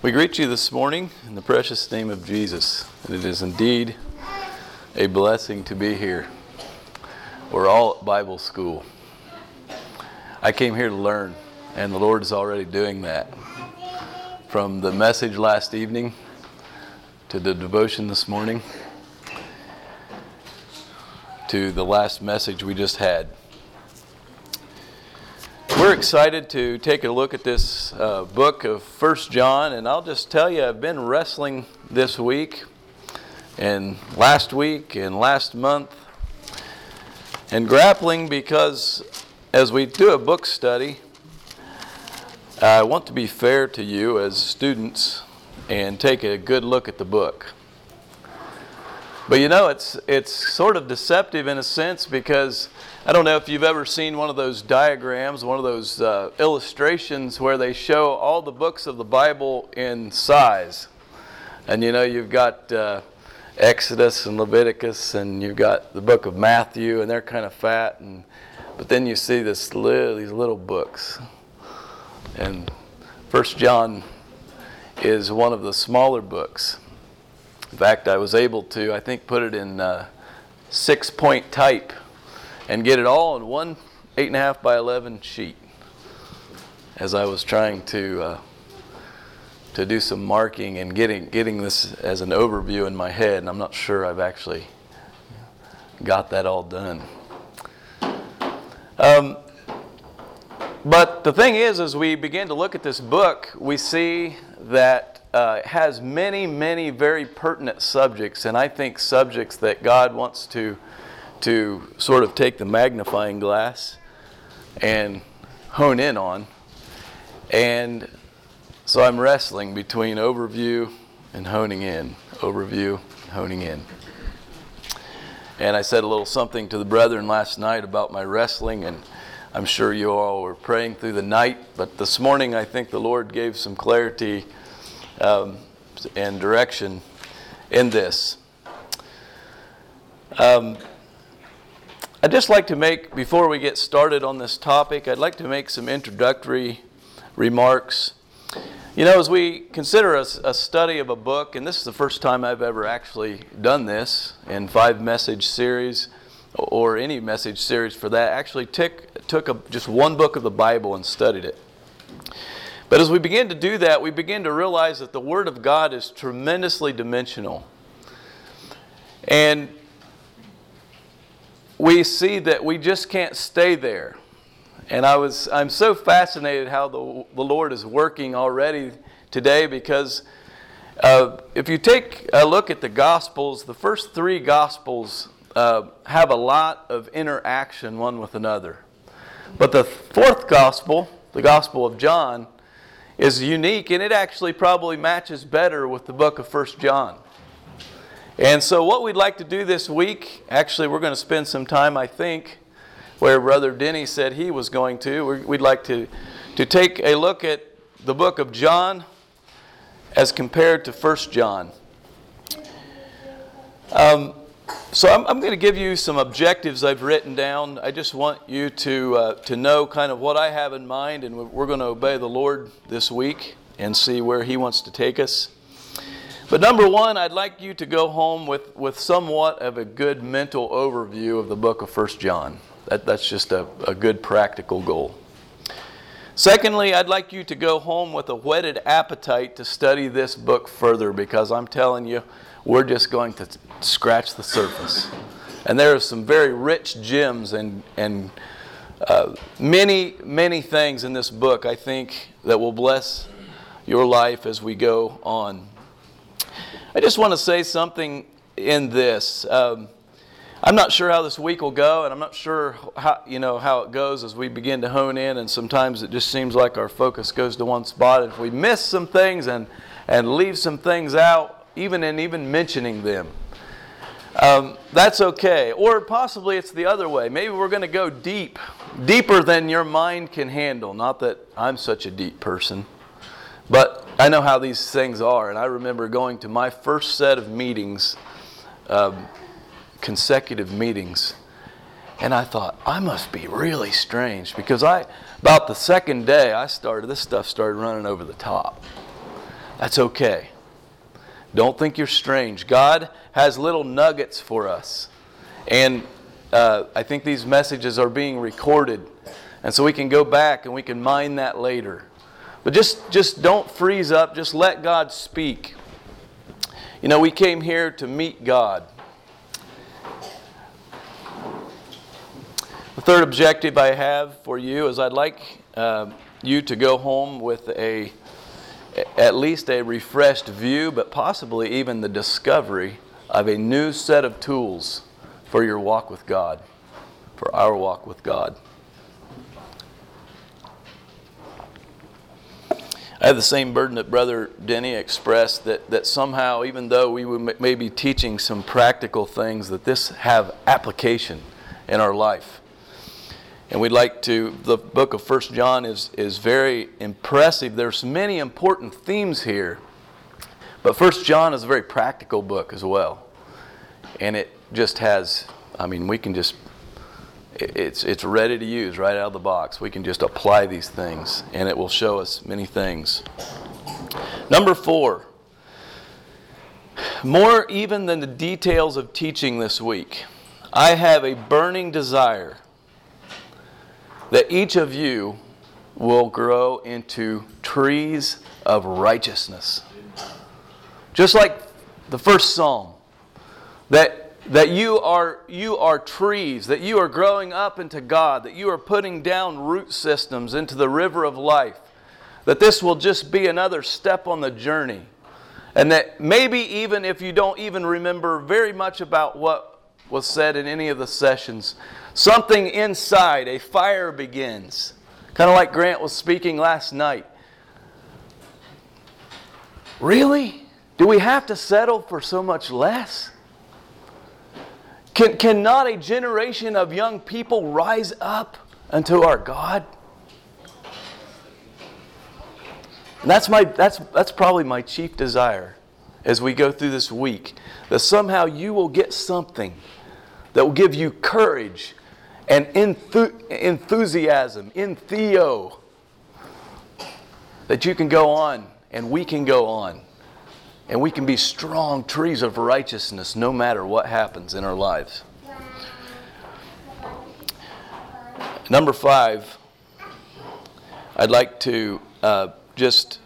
We greet you this morning in the precious name of Jesus. And it is indeed a blessing to be here. We're all at Bible school. I came here to learn, and the Lord is already doing that. From the message last evening to the devotion this morning to the last message we just had. We're excited to take a look at this uh, book of First John, and I'll just tell you, I've been wrestling this week, and last week, and last month, and grappling because as we do a book study, I want to be fair to you as students and take a good look at the book. But you know, it's, it's sort of deceptive in a sense because I don't know if you've ever seen one of those diagrams, one of those uh, illustrations where they show all the books of the Bible in size. And you know, you've got uh, Exodus and Leviticus, and you've got the book of Matthew, and they're kind of fat. And, but then you see this little, these little books. And First John is one of the smaller books. In fact, I was able to, I think, put it in uh, six point type and get it all in one 8.5 by 11 sheet as I was trying to, uh, to do some marking and getting, getting this as an overview in my head. And I'm not sure I've actually got that all done. Um, but the thing is, as we begin to look at this book, we see that uh, has many, many very pertinent subjects, and I think subjects that God wants to, to sort of take the magnifying glass and hone in on. And so I'm wrestling between overview and honing in. Overview, honing in. And I said a little something to the brethren last night about my wrestling, and I'm sure you all were praying through the night. But this morning, I think the Lord gave some clarity um, and direction in this. Um, I'd just like to make, before we get started on this topic, I'd like to make some introductory remarks. You know, as we consider a, a, study of a book, and this is the first time I've ever actually done this in five message series or any message series for that, actually took, took a, just one book of the Bible and studied it. But as we begin to do that, we begin to realize that the Word of God is tremendously dimensional. And we see that we just can't stay there. And I was, I'm so fascinated how the, the Lord is working already today because uh, if you take a look at the Gospels, the first three Gospels uh, have a lot of interaction one with another. But the fourth Gospel, the Gospel of John, is unique and it actually probably matches better with the book of First John. And so, what we'd like to do this week, actually, we're going to spend some time, I think, where Brother Denny said he was going to. We'd like to, to take a look at the book of John as compared to First John. Um, so I'm, I'm, going to give you some objectives I've written down. I just want you to, uh, to know kind of what I have in mind, and we're going to obey the Lord this week and see where He wants to take us. But number one, I'd like you to go home with, with somewhat of a good mental overview of the book of First John. That, that's just a, a good practical goal. Secondly, I'd like you to go home with a whetted appetite to study this book further because I'm telling you, we're just going to scratch the surface. And there are some very rich gems and, and uh, many, many things in this book, I think, that will bless your life as we go on. I just want to say something in this. Um, I'm not sure how this week will go, and I'm not sure how you know how it goes as we begin to hone in. And sometimes it just seems like our focus goes to one spot. If we miss some things and and leave some things out, even in even mentioning them. Um, that's okay. Or possibly it's the other way. Maybe we're going to go deep, deeper than your mind can handle. Not that I'm such a deep person, but I know how these things are. And I remember going to my first set of meetings, um, consecutive meetings, and I thought, I must be really strange because I, about the second day I started, this stuff started running over the top. That's okay. Don't think you're strange. God has little nuggets for us. And uh, I think these messages are being recorded. And so we can go back and we can mine that later. But just, just don't freeze up. Just let God speak. You know, we came here to meet God. The third objective I have for you is I'd like uh, you to go home with a at least a refreshed view, but possibly even the discovery of a new set of tools for your walk with God, for our walk with God. I have the same burden that Brother Denny expressed that, that somehow, even though we may be teaching some practical things, that this have application in our life. And we'd like to, the book of First John is, is very impressive. There's many important themes here. But First John is a very practical book as well. And it just has, I mean, we can just, it's, it's ready to use right out of the box. We can just apply these things, and it will show us many things. Number four, more even than the details of teaching this week, I have a burning desire that each of you will grow into trees of righteousness. Just like the first psalm, that that you are you are trees that you are growing up into God that you are putting down root systems into the river of life that this will just be another step on the journey and that maybe even if you don't even remember very much about what was said in any of the sessions Something inside, a fire begins. Kind of like Grant was speaking last night. Really? Do we have to settle for so much less? Can, cannot a generation of young people rise up unto our God? And that's, my, that's, that's probably my chief desire as we go through this week that somehow you will get something that will give you courage and enthu- enthusiasm, in Theo, that you can go on and we can go on. And we can be strong trees of righteousness no matter what happens in our lives. Number five, I'd like to uh, just,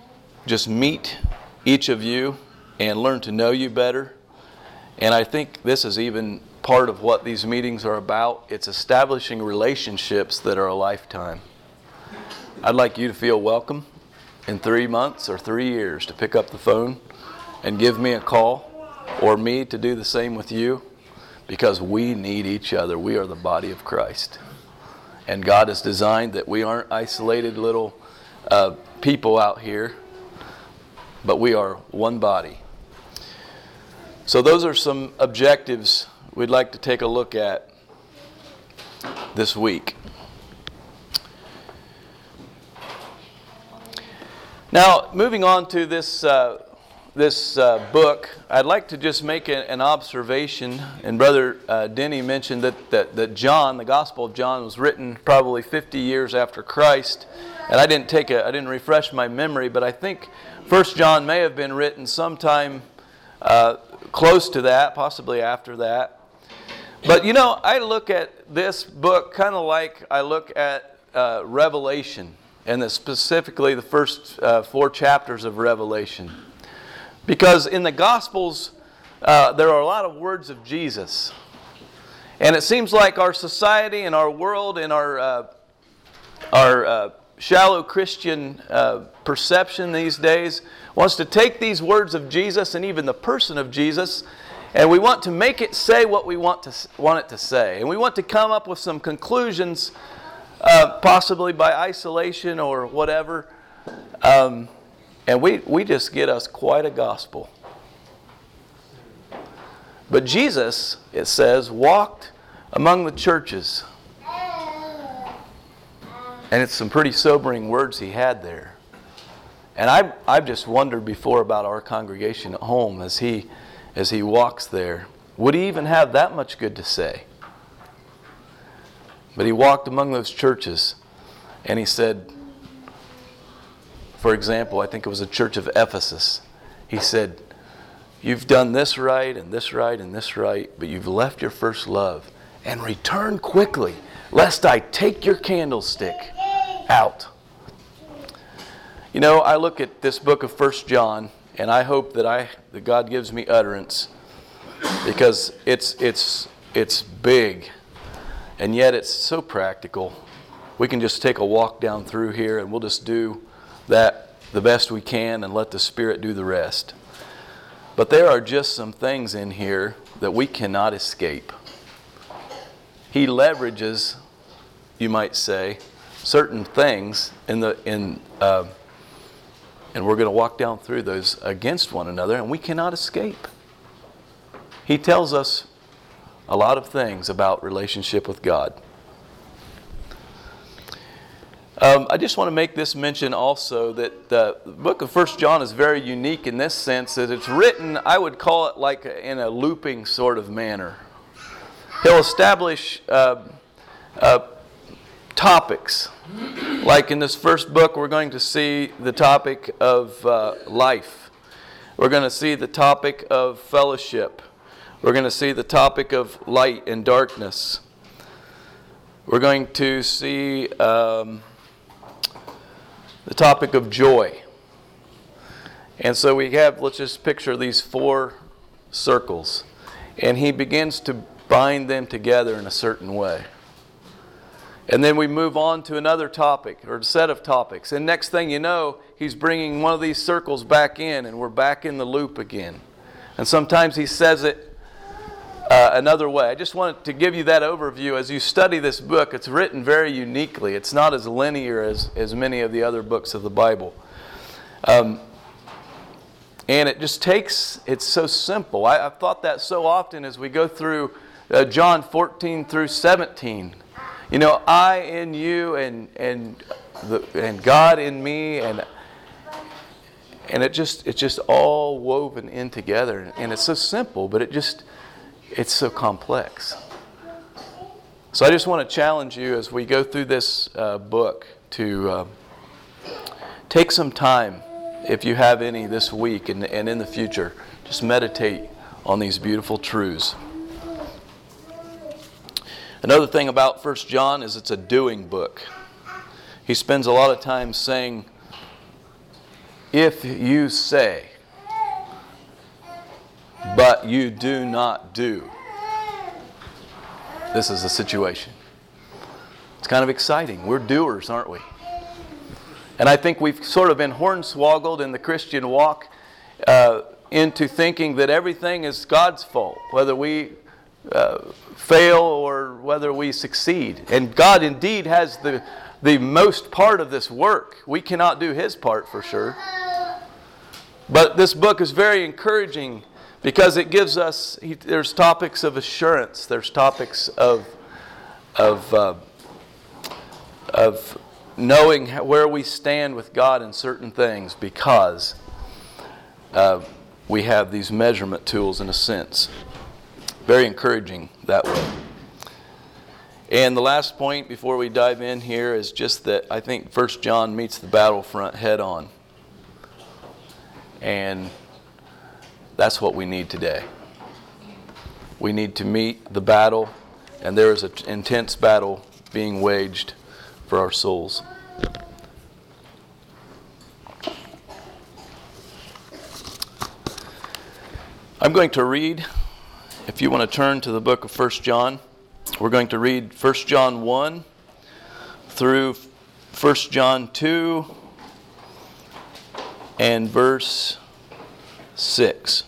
just meet each of you and learn to know you better. And I think this is even part of what these meetings are about. It's establishing relationships that are a lifetime. I'd like you to feel welcome in three months or three years to pick up the phone and give me a call or me to do the same with you because we need each other. We are the body of Christ. And God has designed that we aren't isolated little uh, people out here, but we are one body. So, those are some objectives we'd like to take a look at this week. Now, moving on to this, uh, this uh, book, I'd like to just make a, an observation. And Brother uh, Denny mentioned that, that, that John, the Gospel of John, was written probably 50 years after Christ. And I didn't take a, I didn't refresh my memory, but I think First John may have been written sometime uh, close to that, possibly after that. But you know, I look at this book kind of like I look at uh, Revelation, and specifically the first uh, four chapters of Revelation. Because in the Gospels, uh, there are a lot of words of Jesus. And it seems like our society and our world and our, uh, our uh, shallow Christian uh, perception these days wants to take these words of Jesus and even the person of Jesus and we want to make it say what we want, to, want it to say. And we want to come up with some conclusions, uh, possibly by isolation or whatever. Um, and we, we just get us quite a gospel. But Jesus, it says, walked among the churches. And it's some pretty sobering words he had there. And I've, I've just wondered before about our congregation at home as he as he walks there, would he even have that much good to say? But he walked among those churches and he said, for example, I think it was a church of Ephesus. He said, You've done this right and this right and this right, but you've left your first love. And return quickly, lest I take your candlestick out. You know, I look at this book of First John, and I hope that I that God gives me utterance because it's it's it's big, and yet it's so practical. We can just take a walk down through here, and we'll just do that the best we can, and let the Spirit do the rest. But there are just some things in here that we cannot escape. He leverages, you might say, certain things in the in uh, and we're going to walk down through those against one another, and we cannot escape. He tells us a lot of things about relationship with God. Um, I just want to make this mention also that the book of First John is very unique in this sense that it's written, I would call it like in a looping sort of manner. He'll establish uh, uh, topics. Like in this first book, we're going to see the topic of uh, life. We're going to see the topic of fellowship. We're going to see the topic of light and darkness. We're going to see. Um, the topic of joy. And so we have, let's just picture these four circles. And he begins to bind them together in a certain way. And then we move on to another topic or set of topics. And next thing you know, he's bringing one of these circles back in, and we're back in the loop again. And sometimes he says it uh, another way. I just wanted to give you that overview. As you study this book, it's written very uniquely. It's not as linear as, as many of the other books of the Bible. Um, and it just takes, it's so simple. I, have thought that so often as we go through uh, John 14 through 17. You know, I in you and, and, the, and God in me and and it just it's just all woven in together and it's so simple but it just it's so complex. So I just want to challenge you as we go through this uh, book to uh, take some time, if you have any this week and, and in the future, just meditate on these beautiful truths. Another thing about First John is it's a doing book. He spends a lot of time saying, if you say, but you do not do. This is the situation. It's kind of exciting. We're doers, aren't we? And I think we've sort of been hornswoggled in the Christian walk uh, into thinking that everything is God's fault, whether we uh, fail or whether we succeed. And God indeed has the, the most part of this work. We cannot do His part for sure. But this book is very encouraging because it gives us he, there's topics of assurance there's topics of of uh, of knowing where we stand with God in certain things because uh, we have these measurement tools in a sense very encouraging that way and the last point before we dive in here is just that I think First John meets the battlefront head on and that's what we need today. We need to meet the battle, and there is an intense battle being waged for our souls. I'm going to read, if you want to turn to the book of 1 John, we're going to read 1 John 1 through 1 John 2 and verse 6.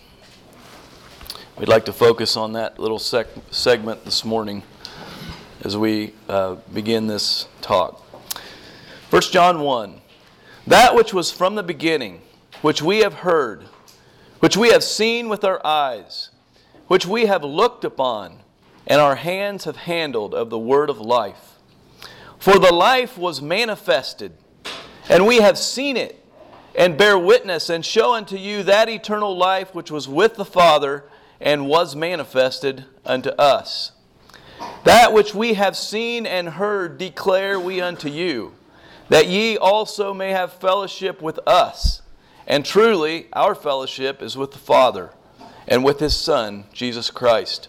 We'd like to focus on that little sec- segment this morning as we uh, begin this talk. 1 John 1 That which was from the beginning, which we have heard, which we have seen with our eyes, which we have looked upon, and our hands have handled of the word of life. For the life was manifested, and we have seen it and bear witness and show unto you that eternal life which was with the Father and was manifested unto us. That which we have seen and heard declare we unto you, that ye also may have fellowship with us. And truly, our fellowship is with the Father and with His Son, Jesus Christ.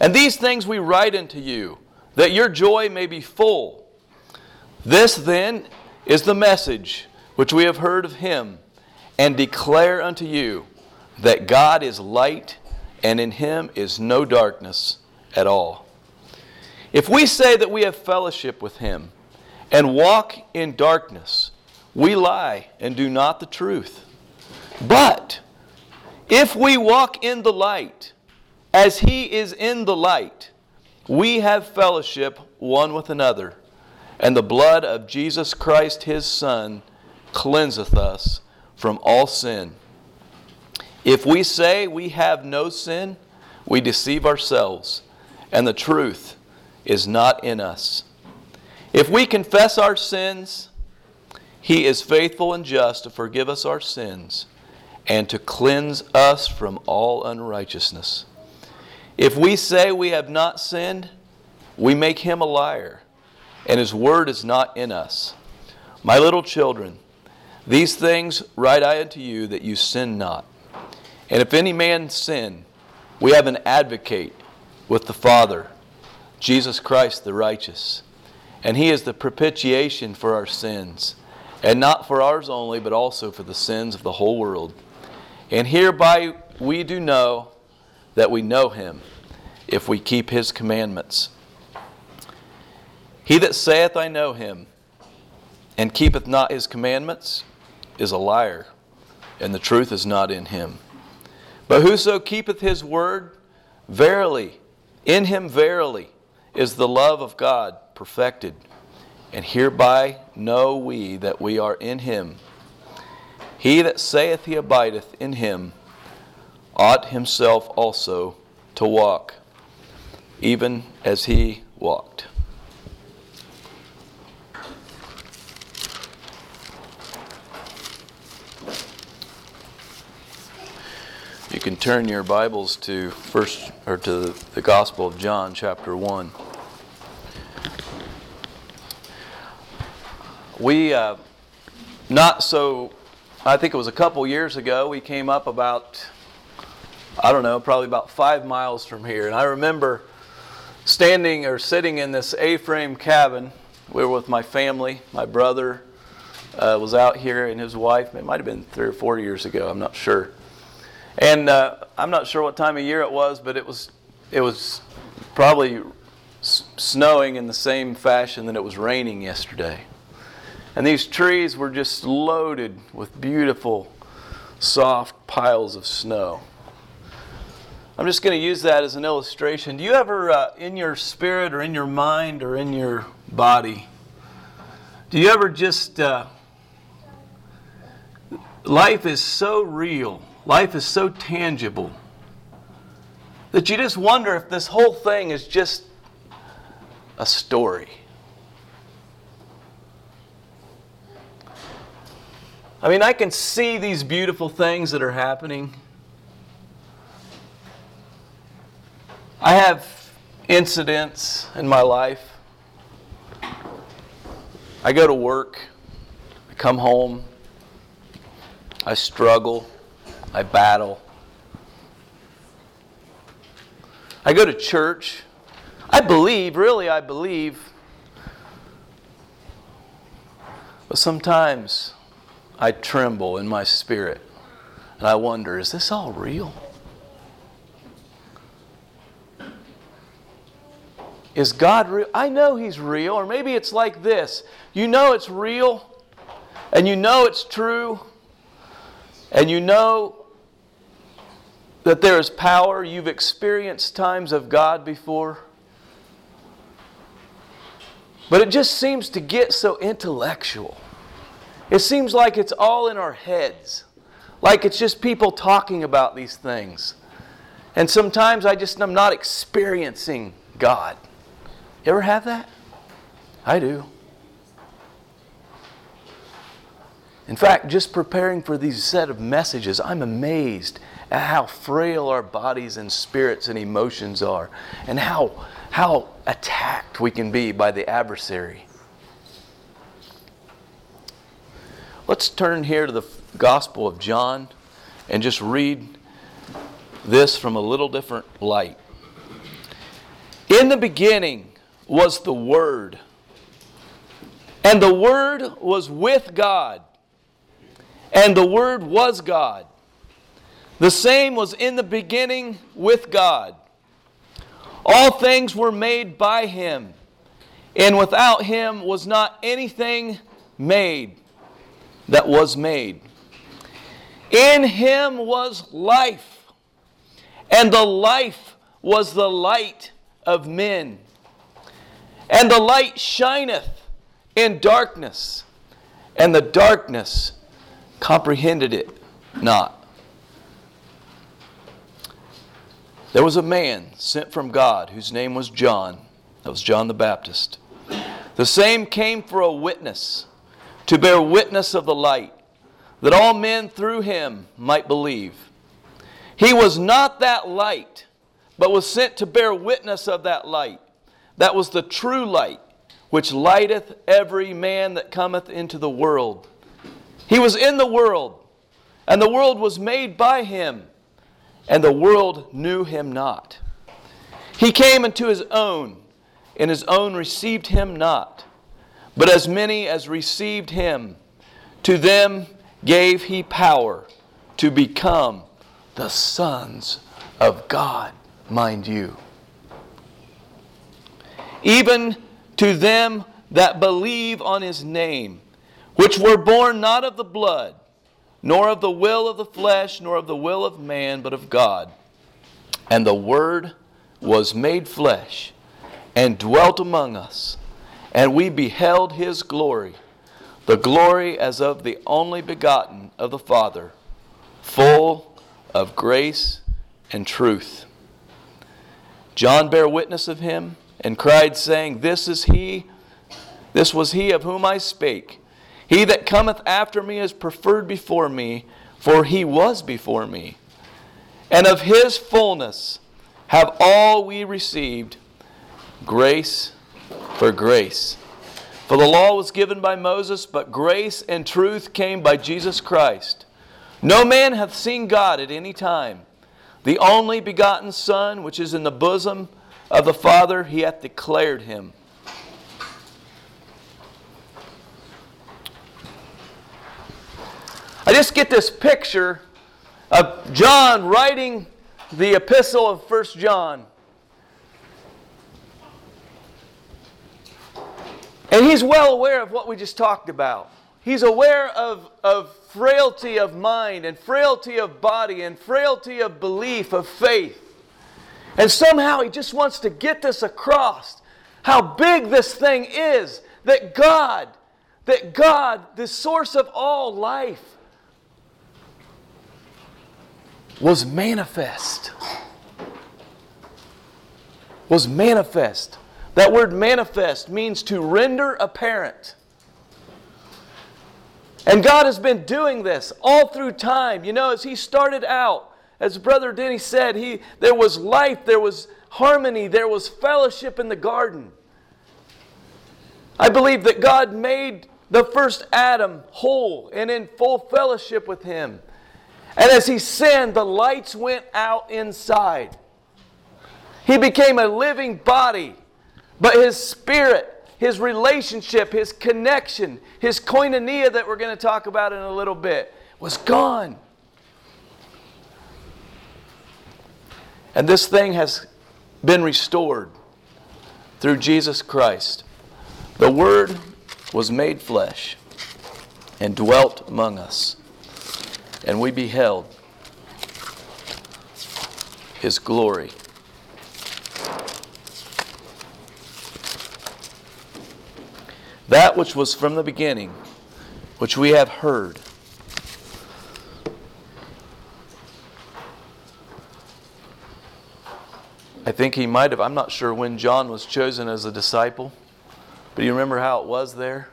And these things we write unto you, that your joy may be full. This then is the message which we have heard of Him, and declare unto you that God is light, and in Him is no darkness at all. If we say that we have fellowship with Him and walk in darkness, we lie and do not the truth. But if we walk in the light, as He is in the light, we have fellowship one with another, and the blood of Jesus Christ, His Son, cleanseth us from all sin. If we say we have no sin, we deceive ourselves, and the truth is not in us. If we confess our sins, He is faithful and just to forgive us our sins and to cleanse us from all unrighteousness. If we say we have not sinned, we make Him a liar, and His word is not in us. My little children, these things write I unto you that you sin not. And if any man sin, we have an advocate with the Father, Jesus Christ the righteous. And he is the propitiation for our sins, and not for ours only, but also for the sins of the whole world. And hereby we do know that we know him, if we keep his commandments. He that saith, I know him, and keepeth not his commandments, is a liar, and the truth is not in him. But whoso keepeth his word, verily, in him verily, is the love of God perfected. And hereby know we that we are in him. He that saith he abideth in him ought himself also to walk, even as he walked. You can turn your Bibles to first or to the Gospel of John chapter 1. We uh, not so I think it was a couple years ago we came up about I don't know, probably about 5 miles from here and I remember standing or sitting in this A-frame cabin. We were with my family, my brother uh, was out here and his wife. It might have been 3 or 4 years ago, I'm not sure and uh, I'm not sure what time of year it was, but it was it was probably s- snowing in the same fashion that it was raining yesterday. And these trees were just loaded with beautiful, soft piles of snow. I'm just going to use that as an illustration. Do you ever, uh, in your spirit or in your mind or in your body, do you ever just, uh, life is so real Life is so tangible that you just wonder if this whole thing is just a story. I mean, I can see these beautiful things that are happening. I have incidents in my life. I go to work, I come home, I struggle. I battle. I go to church. I believe, really, I believe. But sometimes I tremble in my spirit and I wonder is this all real? Is God real? I know He's real, or maybe it's like this you know it's real, and you know it's true, and you know that there is power. You've experienced times of God before. But it just seems to get so intellectual. It seems like it's all in our heads, like it's just people talking about these things. And sometimes I just am not experiencing God. You ever have that? I do. In fact, just preparing for these set of messages, I'm amazed at how frail our bodies and spirits and emotions are, and how, how attacked we can be by the adversary. Let's turn here to the Gospel of John and just read this from a little different light. In the beginning was the Word, and the Word was with God, and the Word was God. The same was in the beginning with God. All things were made by Him, and without Him was not anything made that was made. In Him was life, and the life was the light of men. And the light shineth in darkness, and the darkness comprehended it not. There was a man sent from God whose name was John. That was John the Baptist. The same came for a witness, to bear witness of the light, that all men through him might believe. He was not that light, but was sent to bear witness of that light. That was the true light, which lighteth every man that cometh into the world. He was in the world, and the world was made by him and the world knew him not. He came into his own, and his own received him not. But as many as received him, to them gave he power to become the sons of God, mind you. Even to them that believe on his name, which were born not of the blood, nor of the will of the flesh, nor of the will of man, but of God. And the Word was made flesh and dwelt among us, and we beheld his glory, the glory as of the only begotten of the Father, full of grace and truth. John bare witness of him and cried, saying, This is he, this was he of whom I spake. He that cometh after me is preferred before me, for he was before me. And of his fullness have all we received grace for grace. For the law was given by Moses, but grace and truth came by Jesus Christ. No man hath seen God at any time. The only begotten Son, which is in the bosom of the Father, he hath declared him. I just get this picture of John writing the epistle of First John. And he's well aware of what we just talked about. He's aware of, of frailty of mind and frailty of body and frailty of belief, of faith. And somehow he just wants to get this across how big this thing is that God, that God, the source of all life, was manifest. Was manifest. That word manifest means to render apparent. And God has been doing this all through time. You know, as He started out, as Brother Denny said, he, there was life, there was harmony, there was fellowship in the garden. I believe that God made the first Adam whole and in full fellowship with Him. And as he sinned, the lights went out inside. He became a living body, but his spirit, his relationship, his connection, his koinonia that we're going to talk about in a little bit was gone. And this thing has been restored through Jesus Christ. The Word was made flesh and dwelt among us and we beheld his glory. That which was from the beginning, which we have heard. I think he might have, I'm not sure when John was chosen as a disciple, but you remember how it was there?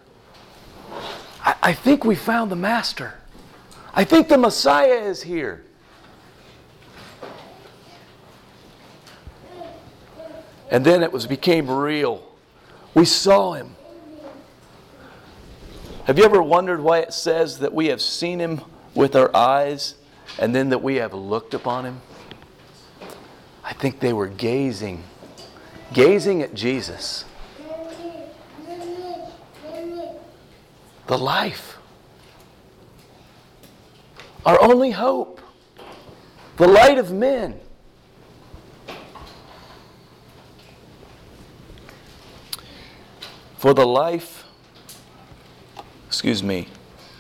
I, I think we found the Master. I think the Messiah is here. And then it was became real. We saw him. Have you ever wondered why it says that we have seen him with our eyes and then that we have looked upon him? I think they were gazing, gazing at Jesus. The life. Our only hope. The light of men. For the life, excuse me,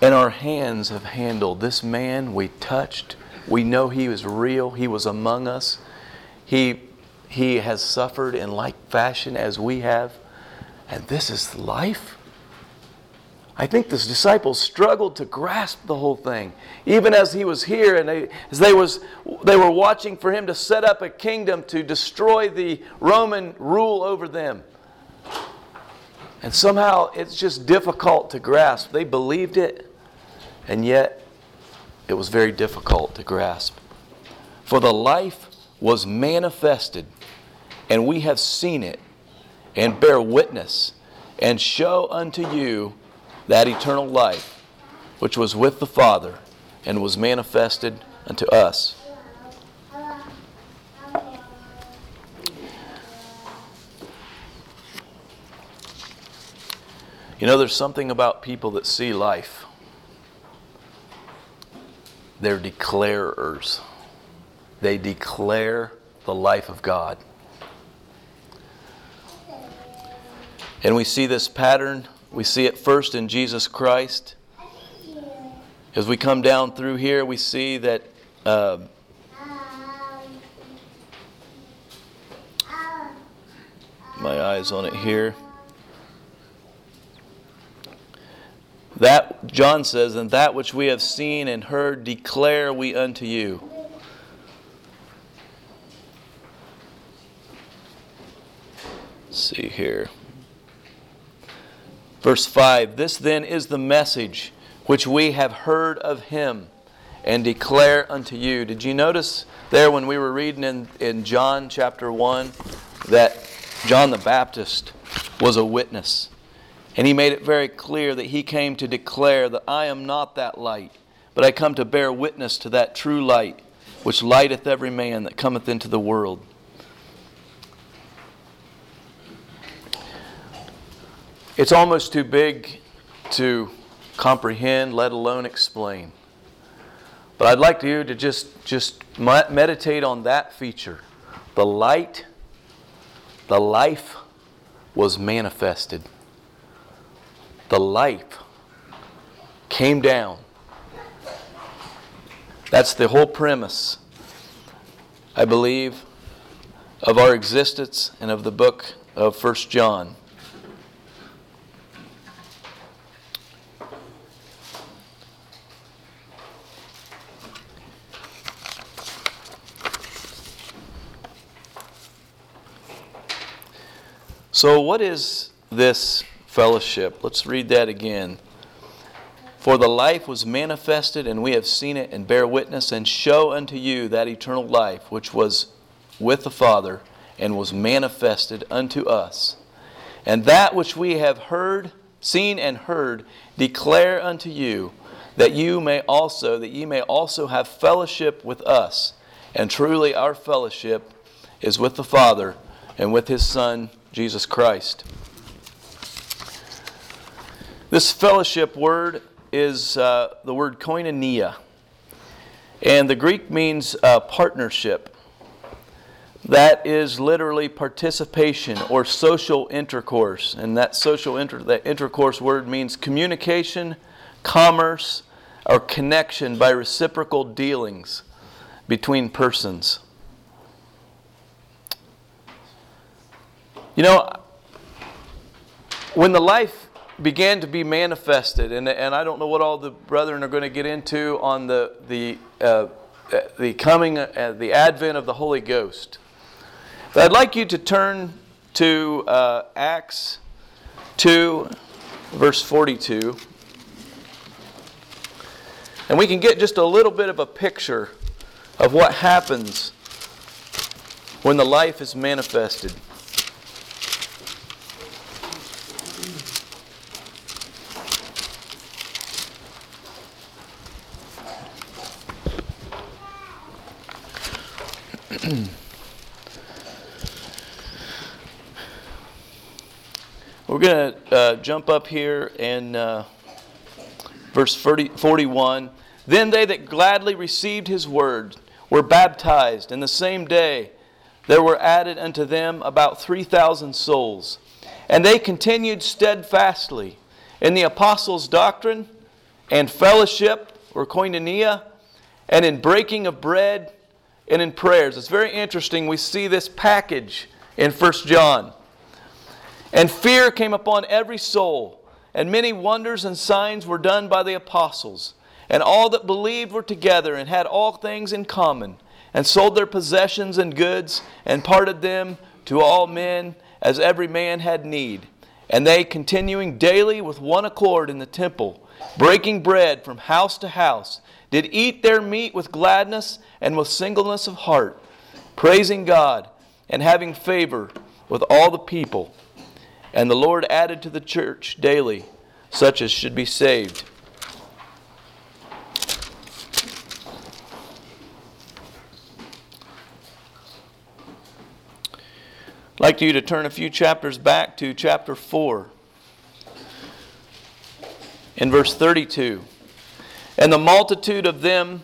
and our hands have handled this man we touched. We know he was real. He was among us. He, he has suffered in like fashion as we have. And this is life? I think the disciples struggled to grasp the whole thing. Even as he was here and they, as they, was, they were watching for him to set up a kingdom to destroy the Roman rule over them. And somehow it's just difficult to grasp. They believed it, and yet it was very difficult to grasp. For the life was manifested, and we have seen it, and bear witness, and show unto you that eternal life which was with the Father and was manifested unto us. You know, there's something about people that see life. They're declarers. They declare the life of God. And we see this pattern. We see it first in Jesus Christ. As we come down through here, we see that uh, my eyes on it here. That, John says, and that which we have seen and heard declare we unto you. Let's see here. Verse 5 This then is the message which we have heard of him and declare unto you. Did you notice there when we were reading in, in John chapter 1 that John the Baptist was a witness? And he made it very clear that he came to declare that I am not that light, but I come to bear witness to that true light, which lighteth every man that cometh into the world. It's almost too big to comprehend, let alone explain. But I'd like you to just, just meditate on that feature. The light, the life was manifested the life came down. That's the whole premise, I believe, of our existence and of the book of First John. So, what is this fellowship. Let's read that again. For the life was manifested, and we have seen it, and bear witness, and show unto you that eternal life which was with the Father, and was manifested unto us. And that which we have heard, seen, and heard, declare unto you, that you may also, that ye may also have fellowship with us. And truly our fellowship is with the Father and with his Son, Jesus Christ. This fellowship word is uh, the word koinonia, and the Greek means uh, partnership. That is literally participation or social intercourse, and that social inter- that intercourse word means communication, commerce, or connection by reciprocal dealings between persons. You know, when the life began to be manifested, and, and I don't know what all the brethren are going to get into on the the uh, the coming, uh, the advent of the Holy Ghost. But I'd like you to turn to uh, Acts two, verse forty-two, and we can get just a little bit of a picture of what happens when the life is manifested. We're going to uh, jump up here in uh, verse 40, 41. Then they that gladly received his word were baptized, and the same day there were added unto them about 3,000 souls. And they continued steadfastly in the apostles' doctrine and fellowship, or koinonia, and in breaking of bread and in prayers. It's very interesting. We see this package in 1 John. And fear came upon every soul, and many wonders and signs were done by the apostles. And all that believed were together and had all things in common, and sold their possessions and goods, and parted them to all men as every man had need. And they, continuing daily with one accord in the temple, breaking bread from house to house, did eat their meat with gladness and with singleness of heart, praising God and having favor with all the people. And the Lord added to the church daily such as should be saved. I'd like you to turn a few chapters back to chapter 4. In verse 32. And the multitude of them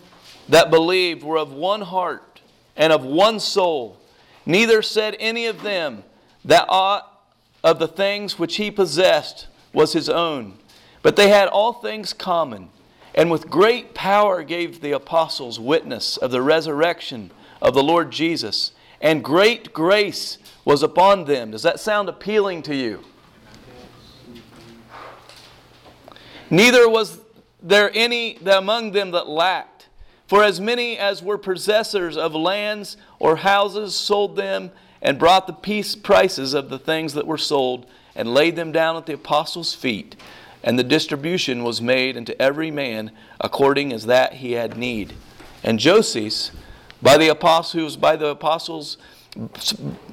that believed were of one heart and of one soul. Neither said any of them that aught of the things which he possessed was his own, but they had all things common. And with great power gave the apostles witness of the resurrection of the Lord Jesus, and great grace was upon them. Does that sound appealing to you? Neither was there any among them that lacked. For as many as were possessors of lands or houses sold them and brought the peace prices of the things that were sold and laid them down at the apostles' feet. And the distribution was made unto every man according as that he had need. And Joses, by the apostle, who was by the apostles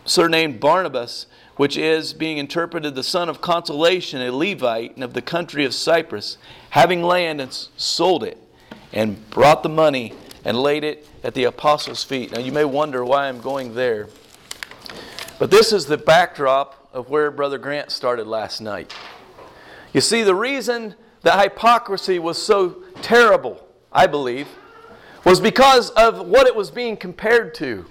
surnamed Barnabas, which is, being interpreted, the son of consolation, a Levite, and of the country of Cyprus, having land and sold it, and brought the money and laid it at the apostles' feet. Now you may wonder why I'm going there. But this is the backdrop of where Brother Grant started last night. You see, the reason that hypocrisy was so terrible, I believe, was because of what it was being compared to.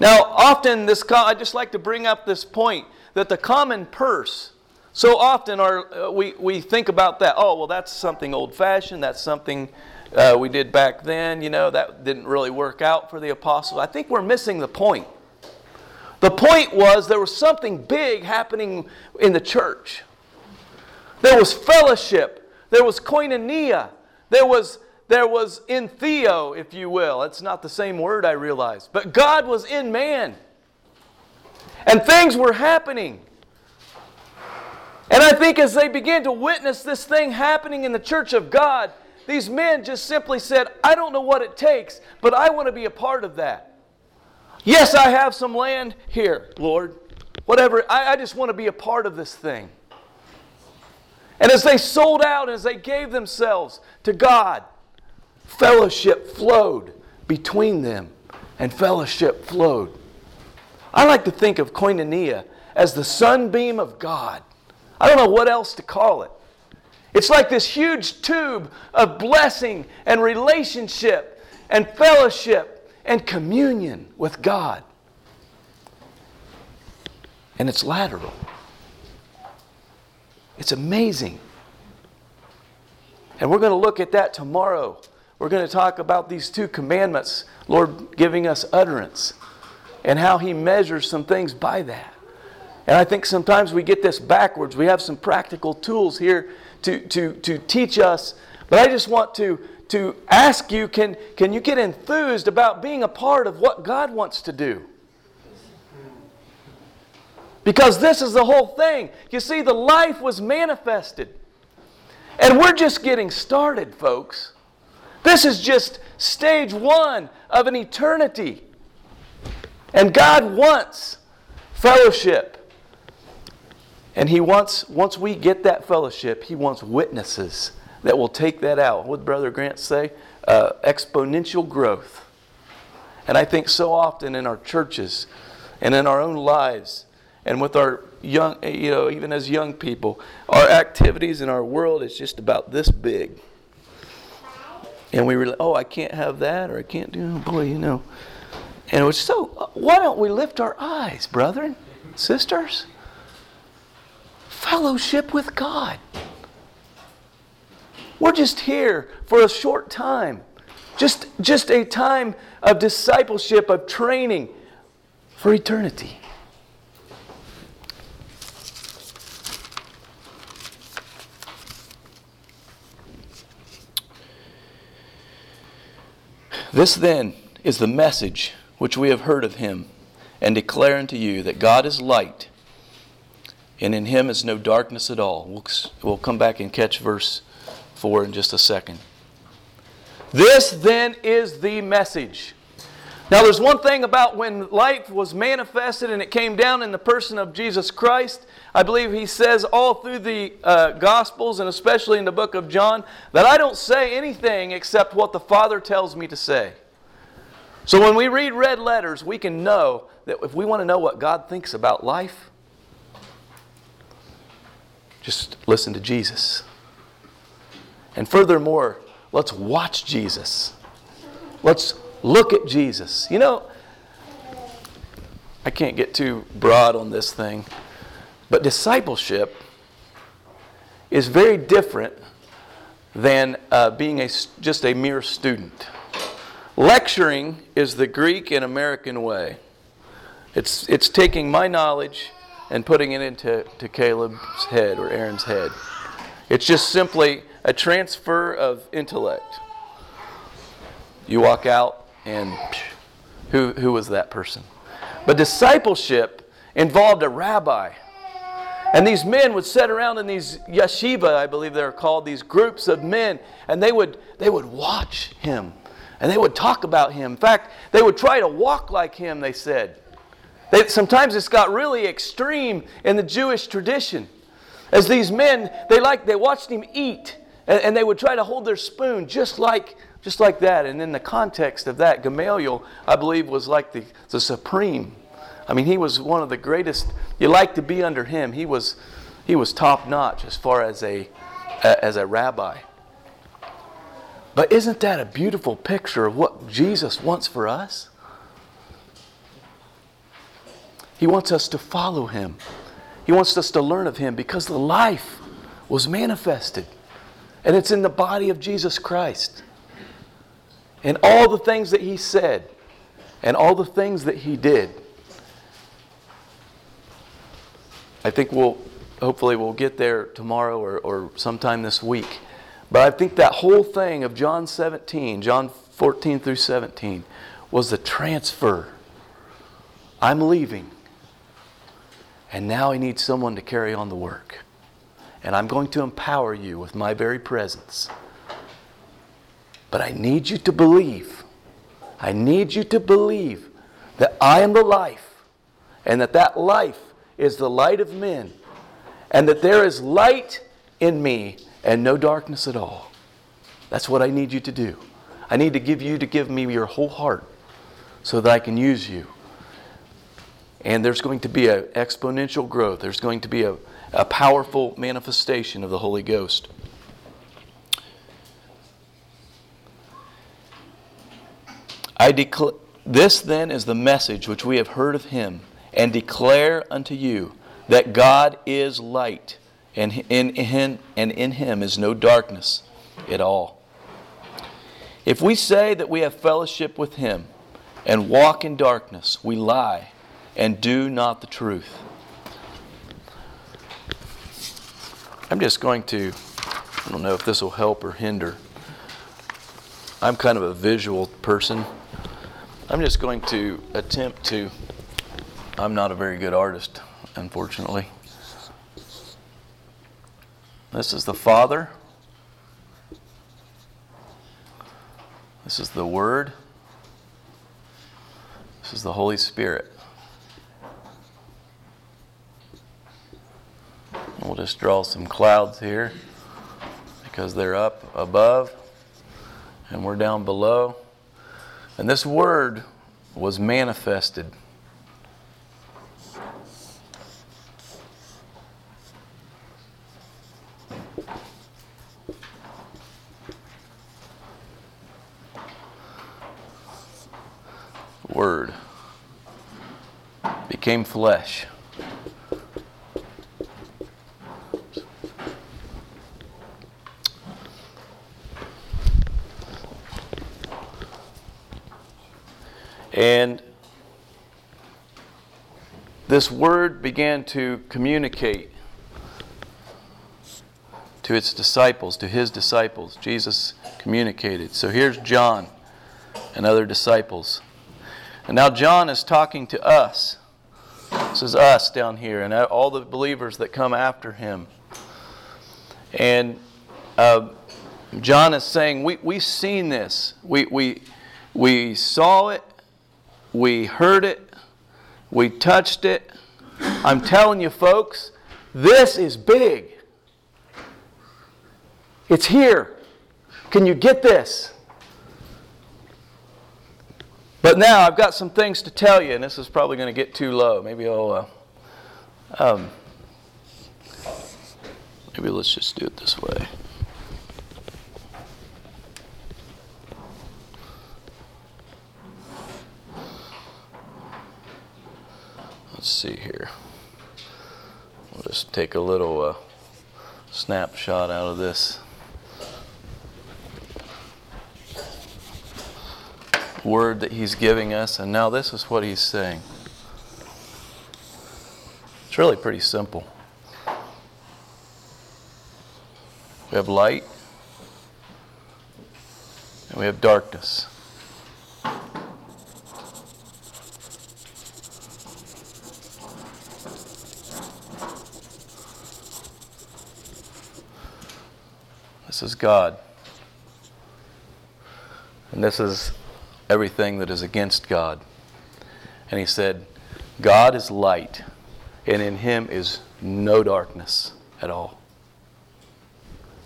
Now, often this, I just like to bring up this point that the common purse, so often our, uh, we, we think about that, oh, well, that's something old fashioned, that's something uh, we did back then, you know, that didn't really work out for the apostles. I think we're missing the point. The point was there was something big happening in the church. There was fellowship, there was koinonia, there was there was entheo, if you will. It's not the same word, I realize. But God was in man. And things were happening. And I think as they began to witness this thing happening in the church of God, these men just simply said, I don't know what it takes, but I want to be a part of that. Yes, I have some land here, Lord. Whatever. I, I just want to be a part of this thing. And as they sold out, as they gave themselves to God, fellowship flowed between them, and fellowship flowed. I like to think of koinonia as the sunbeam of God. I don't know what else to call it. It's like this huge tube of blessing and relationship and fellowship and communion with God. And it's lateral. It's amazing. And we're going to look at that tomorrow. We're going to talk about these two commandments, Lord giving us utterance, and how He measures some things by that. And I think sometimes we get this backwards. We have some practical tools here to, to, to teach us. But I just want to to ask you can, can you get enthused about being a part of what God wants to do? Because this is the whole thing. You see, the life was manifested. And we're just getting started, folks. This is just stage one of an eternity. And God wants fellowship. And He wants, once we get that fellowship, He wants witnesses that will take that out. What Brother Grant say? Uh, exponential growth. And I think so often in our churches and in our own lives and with our young, you know, even as young people, our activities in our world is just about this big. And we were oh, I can't have that or I can't do, oh boy, you know. And it was so, why don't we lift our eyes, brethren, sisters? Fellowship with God. We're just here for a short time. Just, just a time of discipleship, of training for eternity. This then is the message which we have heard of him, and declare unto you that God is light, and in him is no darkness at all. We'll, we'll come back and catch verse 4 in just a second. This then is the message. Now, there's one thing about when light was manifested and it came down in the person of Jesus Christ. I believe he says all through the uh, Gospels and especially in the book of John that I don't say anything except what the Father tells me to say. So when we read red letters, we can know that if we want to know what God thinks about life, just listen to Jesus. And furthermore, let's watch Jesus. Let's look at Jesus. You know, I can't get too broad on this thing, but discipleship is very different than uh, being a, just a mere student. Lecturing is the Greek and American way. It's, it's taking my knowledge and putting it into to Caleb's head or Aaron's head. It's just simply a transfer of intellect. You walk out, and who, who was that person? But discipleship involved a rabbi. And these men would sit around in these yeshiva, I believe they're called, these groups of men, and they would, they would watch him. And they would talk about him. In fact, they would try to walk like him, they said. They, sometimes it's got really extreme in the Jewish tradition. As these men, they like they watched him eat. And, and they would try to hold their spoon just like, just like that. And in the context of that, Gamaliel, I believe, was like the, the supreme. I mean, he was one of the greatest. You like to be under him. He was, he was top notch as far as a, as a rabbi. But isn't that a beautiful picture of what Jesus wants for us? He wants us to follow him. He wants us to learn of him because the life was manifested. And it's in the body of Jesus Christ. And all the things that he said and all the things that he did. I think we'll, hopefully, we'll get there tomorrow or, or sometime this week. But I think that whole thing of John 17, John 14 through 17, was the transfer. I'm leaving. And now I need someone to carry on the work and I'm going to empower you with my very presence. But I need you to believe. I need you to believe that I am the life, and that that life is the light of men, and that there is light in me and no darkness at all. That's what I need you to do. I need to give you to give me your whole heart so that I can use you. And there's going to be an exponential growth. There's going to be a a powerful manifestation of the Holy Ghost. I declare this then is the message which we have heard of him and declare unto you that God is light and in him and in him is no darkness at all. If we say that we have fellowship with him and walk in darkness, we lie and do not the truth. I'm just going to, I don't know if this will help or hinder. I'm kind of a visual person. I'm just going to attempt to, I'm not a very good artist, unfortunately. This is the Father. This is the Word. This is the Holy Spirit. We'll just draw some clouds here because they're up above and we're down below. And this word was manifested. Word became flesh. And this word began to communicate to its disciples, to his disciples. Jesus communicated. So here's John and other disciples. And now John is talking to us. This is us down here and all the believers that come after him. And uh, John is saying, we, We've seen this. We, we, we saw it we heard it, we touched it. I'm telling you, folks, this is big. It's here. Can you get this? But now I've got some things to tell you, and this is probably going to get too low. Maybe I'll. Uh, um, maybe let's just do it this way. Let's see here. We'll just take a little uh, snapshot out of this. Word that he's giving us, and now this is what he's saying. It's really pretty simple. We have light, and we have darkness. Is God. And this is everything that is against God. And he said, God is light, and in him is no darkness at all.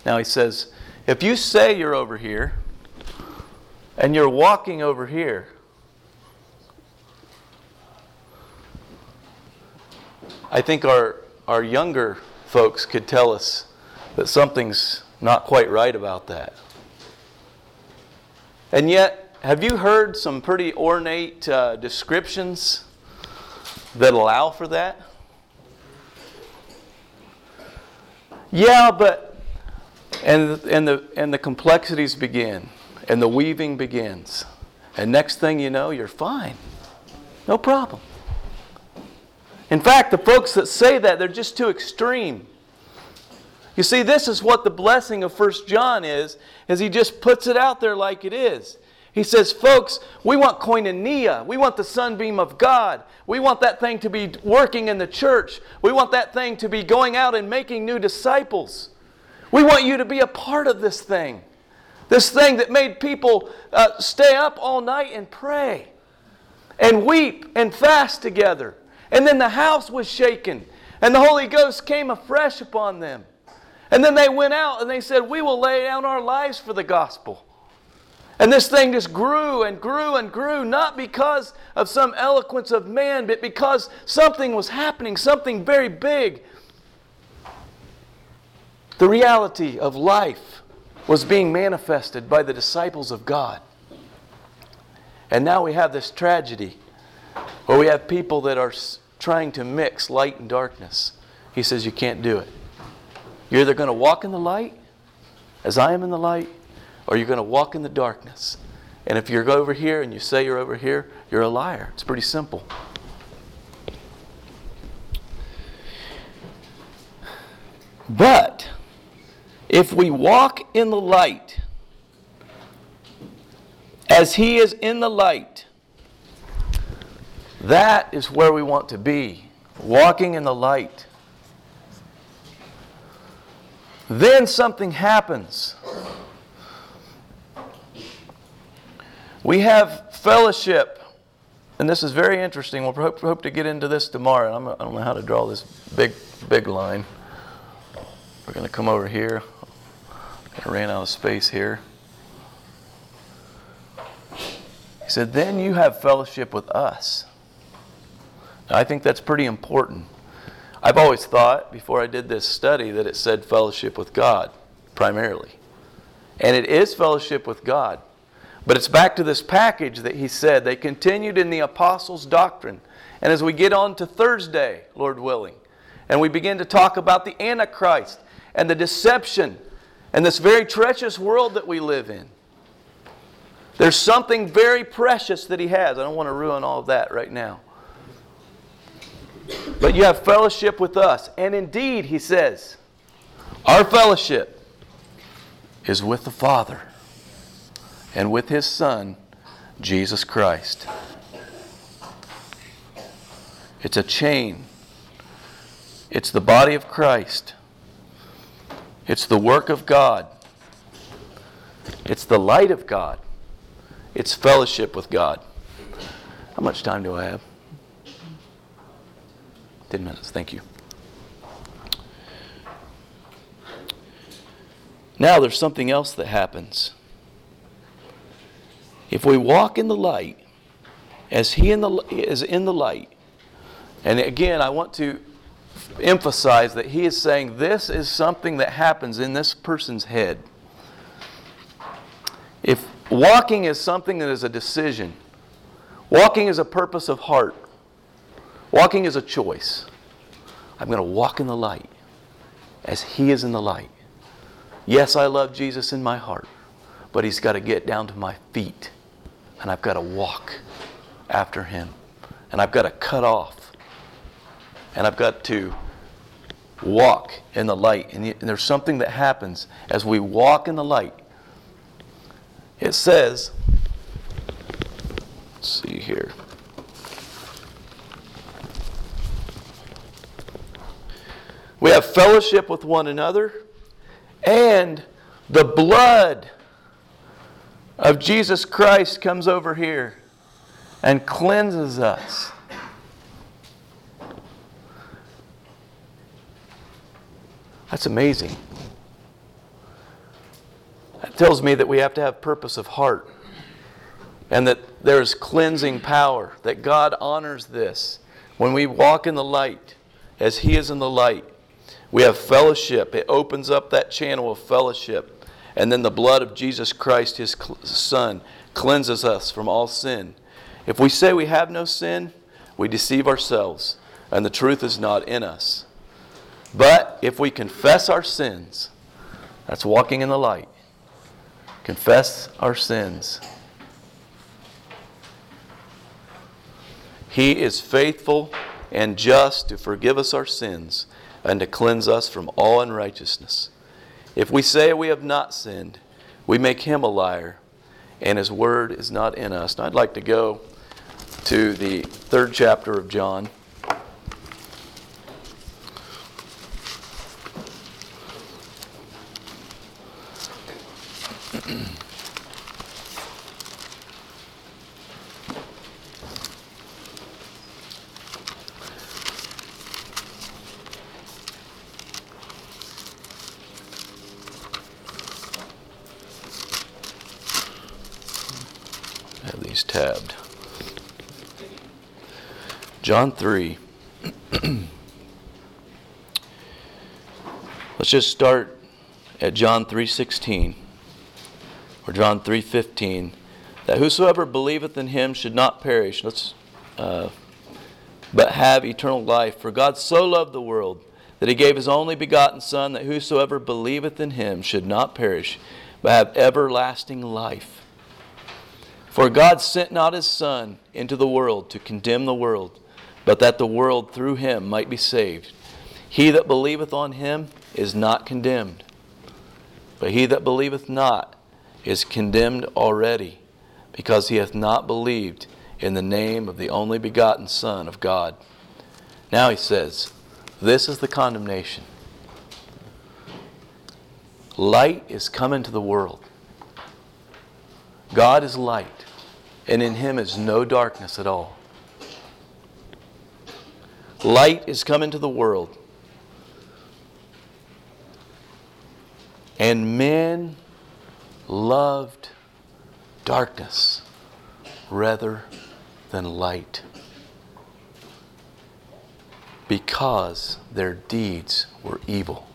Now he says, if you say you're over here and you're walking over here, I think our, our younger folks could tell us that something's not quite right about that. And yet, have you heard some pretty ornate uh, descriptions that allow for that? Yeah, but and and the and the complexities begin and the weaving begins. And next thing you know, you're fine. No problem. In fact, the folks that say that, they're just too extreme. You see, this is what the blessing of First John is, is he just puts it out there like it is. He says, folks, we want koinonia. We want the sunbeam of God. We want that thing to be working in the church. We want that thing to be going out and making new disciples. We want you to be a part of this thing. This thing that made people uh, stay up all night and pray and weep and fast together. And then the house was shaken and the Holy Ghost came afresh upon them. And then they went out and they said, We will lay down our lives for the gospel. And this thing just grew and grew and grew, not because of some eloquence of man, but because something was happening, something very big. The reality of life was being manifested by the disciples of God. And now we have this tragedy where we have people that are trying to mix light and darkness. He says, You can't do it. You're either going to walk in the light, as I am in the light, or you're going to walk in the darkness. And if you're over here and you say you're over here, you're a liar. It's pretty simple. But if we walk in the light, as He is in the light, that is where we want to be, walking in the light. Then something happens. We have fellowship. And this is very interesting. We'll hope, hope to get into this tomorrow. I'm, I do not know how to draw this big, big line. We're going to come over here. I ran out of space here. He said, Then you have fellowship with us. Now, I think that's pretty important. I've always thought, before I did this study, that it said fellowship with God primarily. And it is fellowship with God. But it's back to this package that he said. They continued in the apostles' doctrine. And as we get on to Thursday, Lord willing, and we begin to talk about the Antichrist and the deception and this very treacherous world that we live in, there's something very precious that he has. I don't want to ruin all of that right now. But you have fellowship with us. And indeed, he says, our fellowship is with the Father and with his Son, Jesus Christ. It's a chain, it's the body of Christ, it's the work of God, it's the light of God, it's fellowship with God. How much time do I have? 10 minutes. Thank you. Now, there's something else that happens. If we walk in the light, as He in the, is in the light, and again, I want to emphasize that He is saying this is something that happens in this person's head. If walking is something that is a decision, walking is a purpose of heart, walking is a choice. I'm going to walk in the light as He is in the light. Yes, I love Jesus in my heart, but He's got to get down to my feet, and I've got to walk after Him, and I've got to cut off, and I've got to walk in the light. And there's something that happens as we walk in the light. It says, let's see here. We have fellowship with one another and the blood of Jesus Christ comes over here and cleanses us. That's amazing. That tells me that we have to have purpose of heart and that there's cleansing power, that God honors this. When we walk in the light as He is in the light, we have fellowship. It opens up that channel of fellowship. And then the blood of Jesus Christ, his Son, cleanses us from all sin. If we say we have no sin, we deceive ourselves, and the truth is not in us. But if we confess our sins, that's walking in the light. Confess our sins. He is faithful and just to forgive us our sins and to cleanse us from all unrighteousness. If we say we have not sinned, we make him a liar, and his word is not in us. I'd like to go to the third chapter of John. John 3. Let's just start at John 3:16 or John 3:15 that whosoever believeth in him should not perish. Let's uh, but have eternal life. For God so loved the world that he gave his only begotten son that whosoever believeth in him should not perish but have everlasting life. For God sent not his Son into the world to condemn the world, but that the world through him might be saved. He that believeth on him is not condemned, but he that believeth not is condemned already, because he hath not believed in the name of the only begotten Son of God. Now he says, This is the condemnation. Light is come into the world. God is light and in him is no darkness at all. Light is come into the world, and men loved darkness rather than light because their deeds were evil.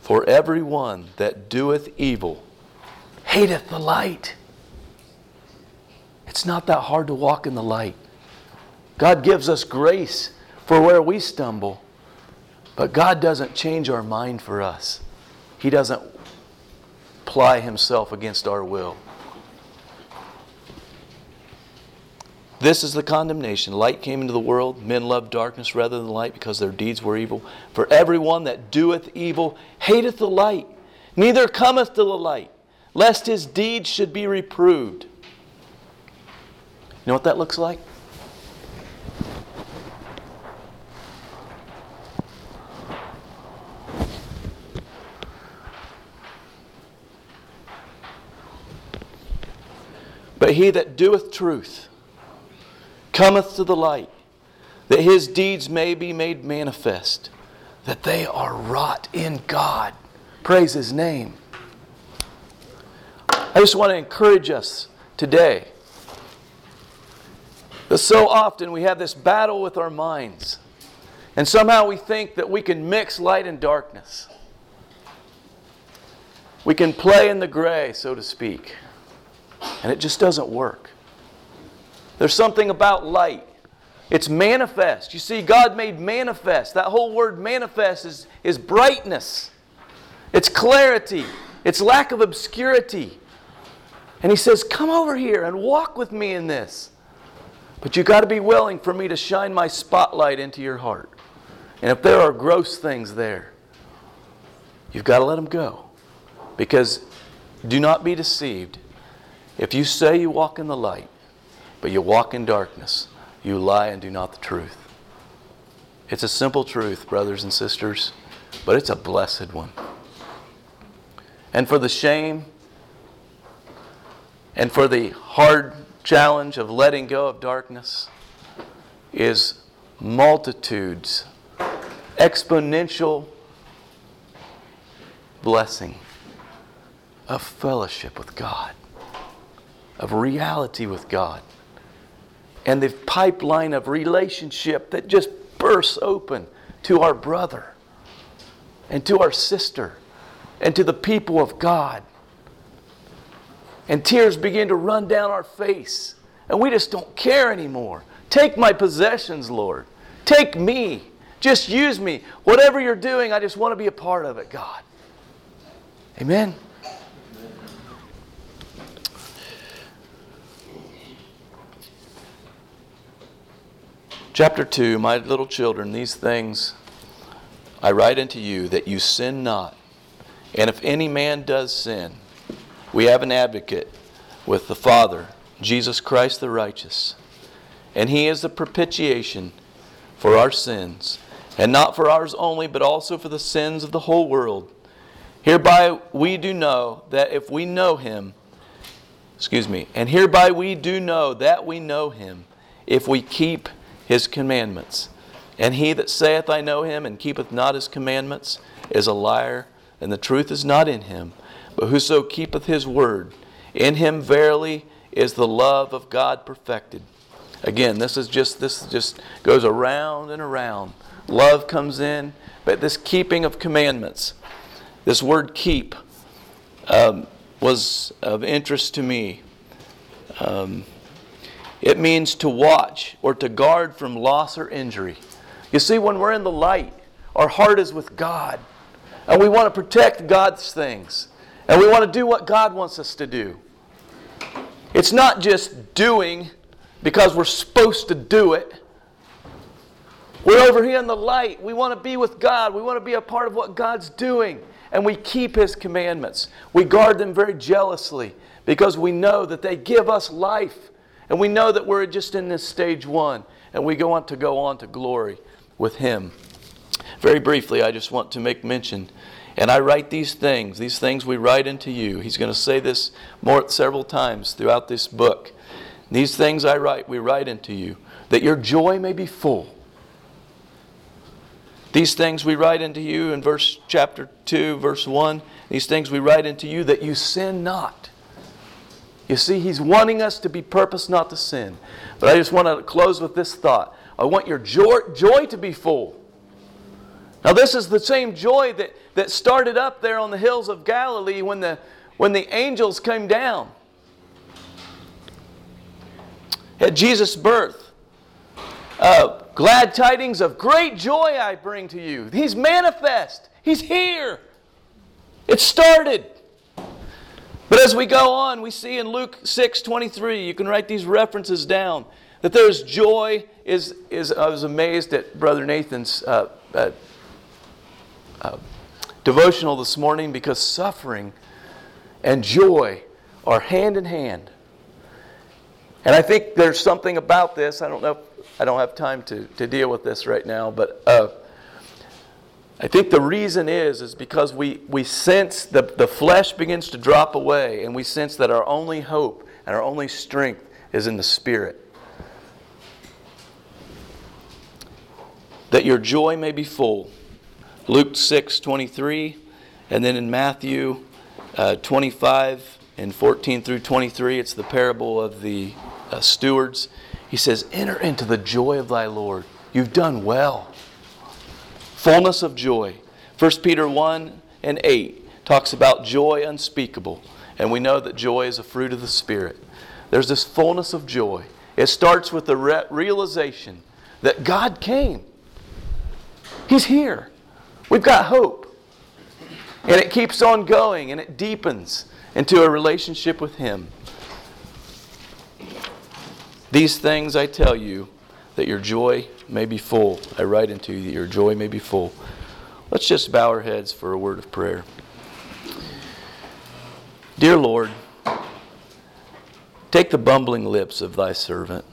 For every one that doeth evil hateth the light. It's not that hard to walk in the light. God gives us grace for where we stumble, but God doesn't change our mind for us. He doesn't ply Himself against our will. This is the condemnation. Light came into the world. Men loved darkness rather than light because their deeds were evil. For everyone that doeth evil hateth the light, neither cometh to the light, lest his deeds should be reproved. You know what that looks like? But he that doeth truth, cometh to the light, that his deeds may be made manifest, that they are wrought in God. Praise his name. I just want to encourage us today that so often we have this battle with our minds, and somehow we think that we can mix light and darkness. We can play in the gray, so to speak, and it just doesn't work. There's something about light. It's manifest. You see, God made manifest. That whole word manifest is, is brightness, it's clarity, it's lack of obscurity. And He says, Come over here and walk with me in this. But you got to be willing for me to shine my spotlight into your heart. And if there are gross things there, you've got to let them go. Because do not be deceived. If you say you walk in the light, but you walk in darkness. You lie and do not the truth. It's a simple truth, brothers and sisters, but it's a blessed one. And for the shame and for the hard challenge of letting go of darkness is multitudes, exponential blessing of fellowship with God, of reality with God and the pipeline of relationship that just bursts open to our brother and to our sister and to the people of God. And tears begin to run down our face, and we just don't care anymore. Take my possessions, Lord. Take me. Just use me. Whatever you're doing, I just want to be a part of it, God. Amen. Chapter 2 My little children, these things I write unto you that you sin not. And if any man does sin, we have an advocate with the Father, Jesus Christ the righteous. And he is the propitiation for our sins, and not for ours only, but also for the sins of the whole world. Hereby we do know that if we know him, excuse me, and hereby we do know that we know him, if we keep his commandments. And he that saith, I know him, and keepeth not his commandments, is a liar, and the truth is not in him. But whoso keepeth his word, in him verily is the love of God perfected. Again, this is just this just goes around and around. Love comes in, but this keeping of commandments, this word keep, um, was of interest to me. Um, it means to watch or to guard from loss or injury. You see, when we're in the light, our heart is with God. And we want to protect God's things. And we want to do what God wants us to do. It's not just doing because we're supposed to do it. We're over here in the light. We want to be with God. We want to be a part of what God's doing. And we keep His commandments. We guard them very jealously because we know that they give us life. And we know that we're just in this stage one, and we go on to go on to glory with Him. Very briefly, I just want to make mention, and I write these things, these things we write into you. He's going to say this more several times throughout this book. These things I write, we write into you, that your joy may be full. These things we write into you in verse chapter 2, verse 1. These things we write into you that you sin not. You see, He's wanting us to be purpose, not to sin. But I just want to close with this thought. I want your joy, joy to be full. Now, this is the same joy that, that started up there on the hills of Galilee when the, when the angels came down at Jesus' birth. Uh, glad tidings of great joy I bring to you. He's manifest, He's here. It started. But as we go on, we see in Luke 6 23, you can write these references down, that there's joy. Is, is, I was amazed at Brother Nathan's uh, uh, uh, devotional this morning because suffering and joy are hand in hand. And I think there's something about this. I don't know, I don't have time to, to deal with this right now, but uh, I think the reason is is because we, we sense the, the flesh begins to drop away and we sense that our only hope and our only strength is in the Spirit. That your joy may be full. Luke 6 23, and then in Matthew uh, 25 and 14 through 23, it's the parable of the uh, stewards. He says, Enter into the joy of thy Lord. You've done well fullness of joy. 1 Peter 1 and 8 talks about joy unspeakable, and we know that joy is a fruit of the Spirit. There's this fullness of joy. It starts with the re- realization that God came, He's here. We've got hope. And it keeps on going and it deepens into a relationship with Him. These things I tell you that your joy may be full. I write unto you that your joy may be full. Let's just bow our heads for a word of prayer. Dear Lord, take the bumbling lips of thy servant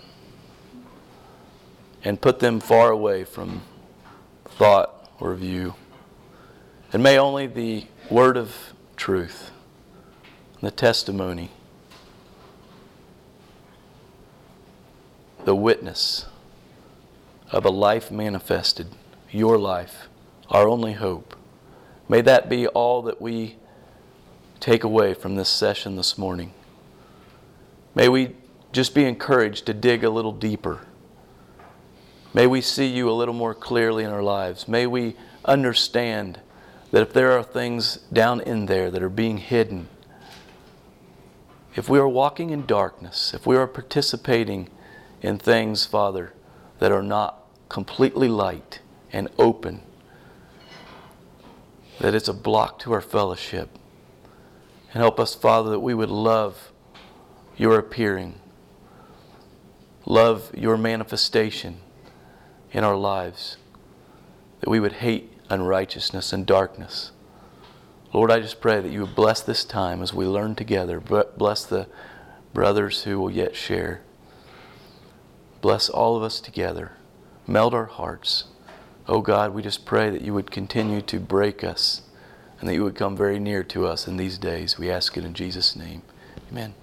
and put them far away from thought or view. And may only the word of truth, the testimony, the witness, of a life manifested, your life, our only hope. May that be all that we take away from this session this morning. May we just be encouraged to dig a little deeper. May we see you a little more clearly in our lives. May we understand that if there are things down in there that are being hidden, if we are walking in darkness, if we are participating in things, Father, that are not completely light and open, that it's a block to our fellowship. And help us, Father, that we would love your appearing, love your manifestation in our lives, that we would hate unrighteousness and darkness. Lord, I just pray that you would bless this time as we learn together. Bless the brothers who will yet share. Bless all of us together melt our hearts. Oh God, we just pray that you would continue to break us and that you would come very near to us in these days. We ask it in Jesus' name. Amen.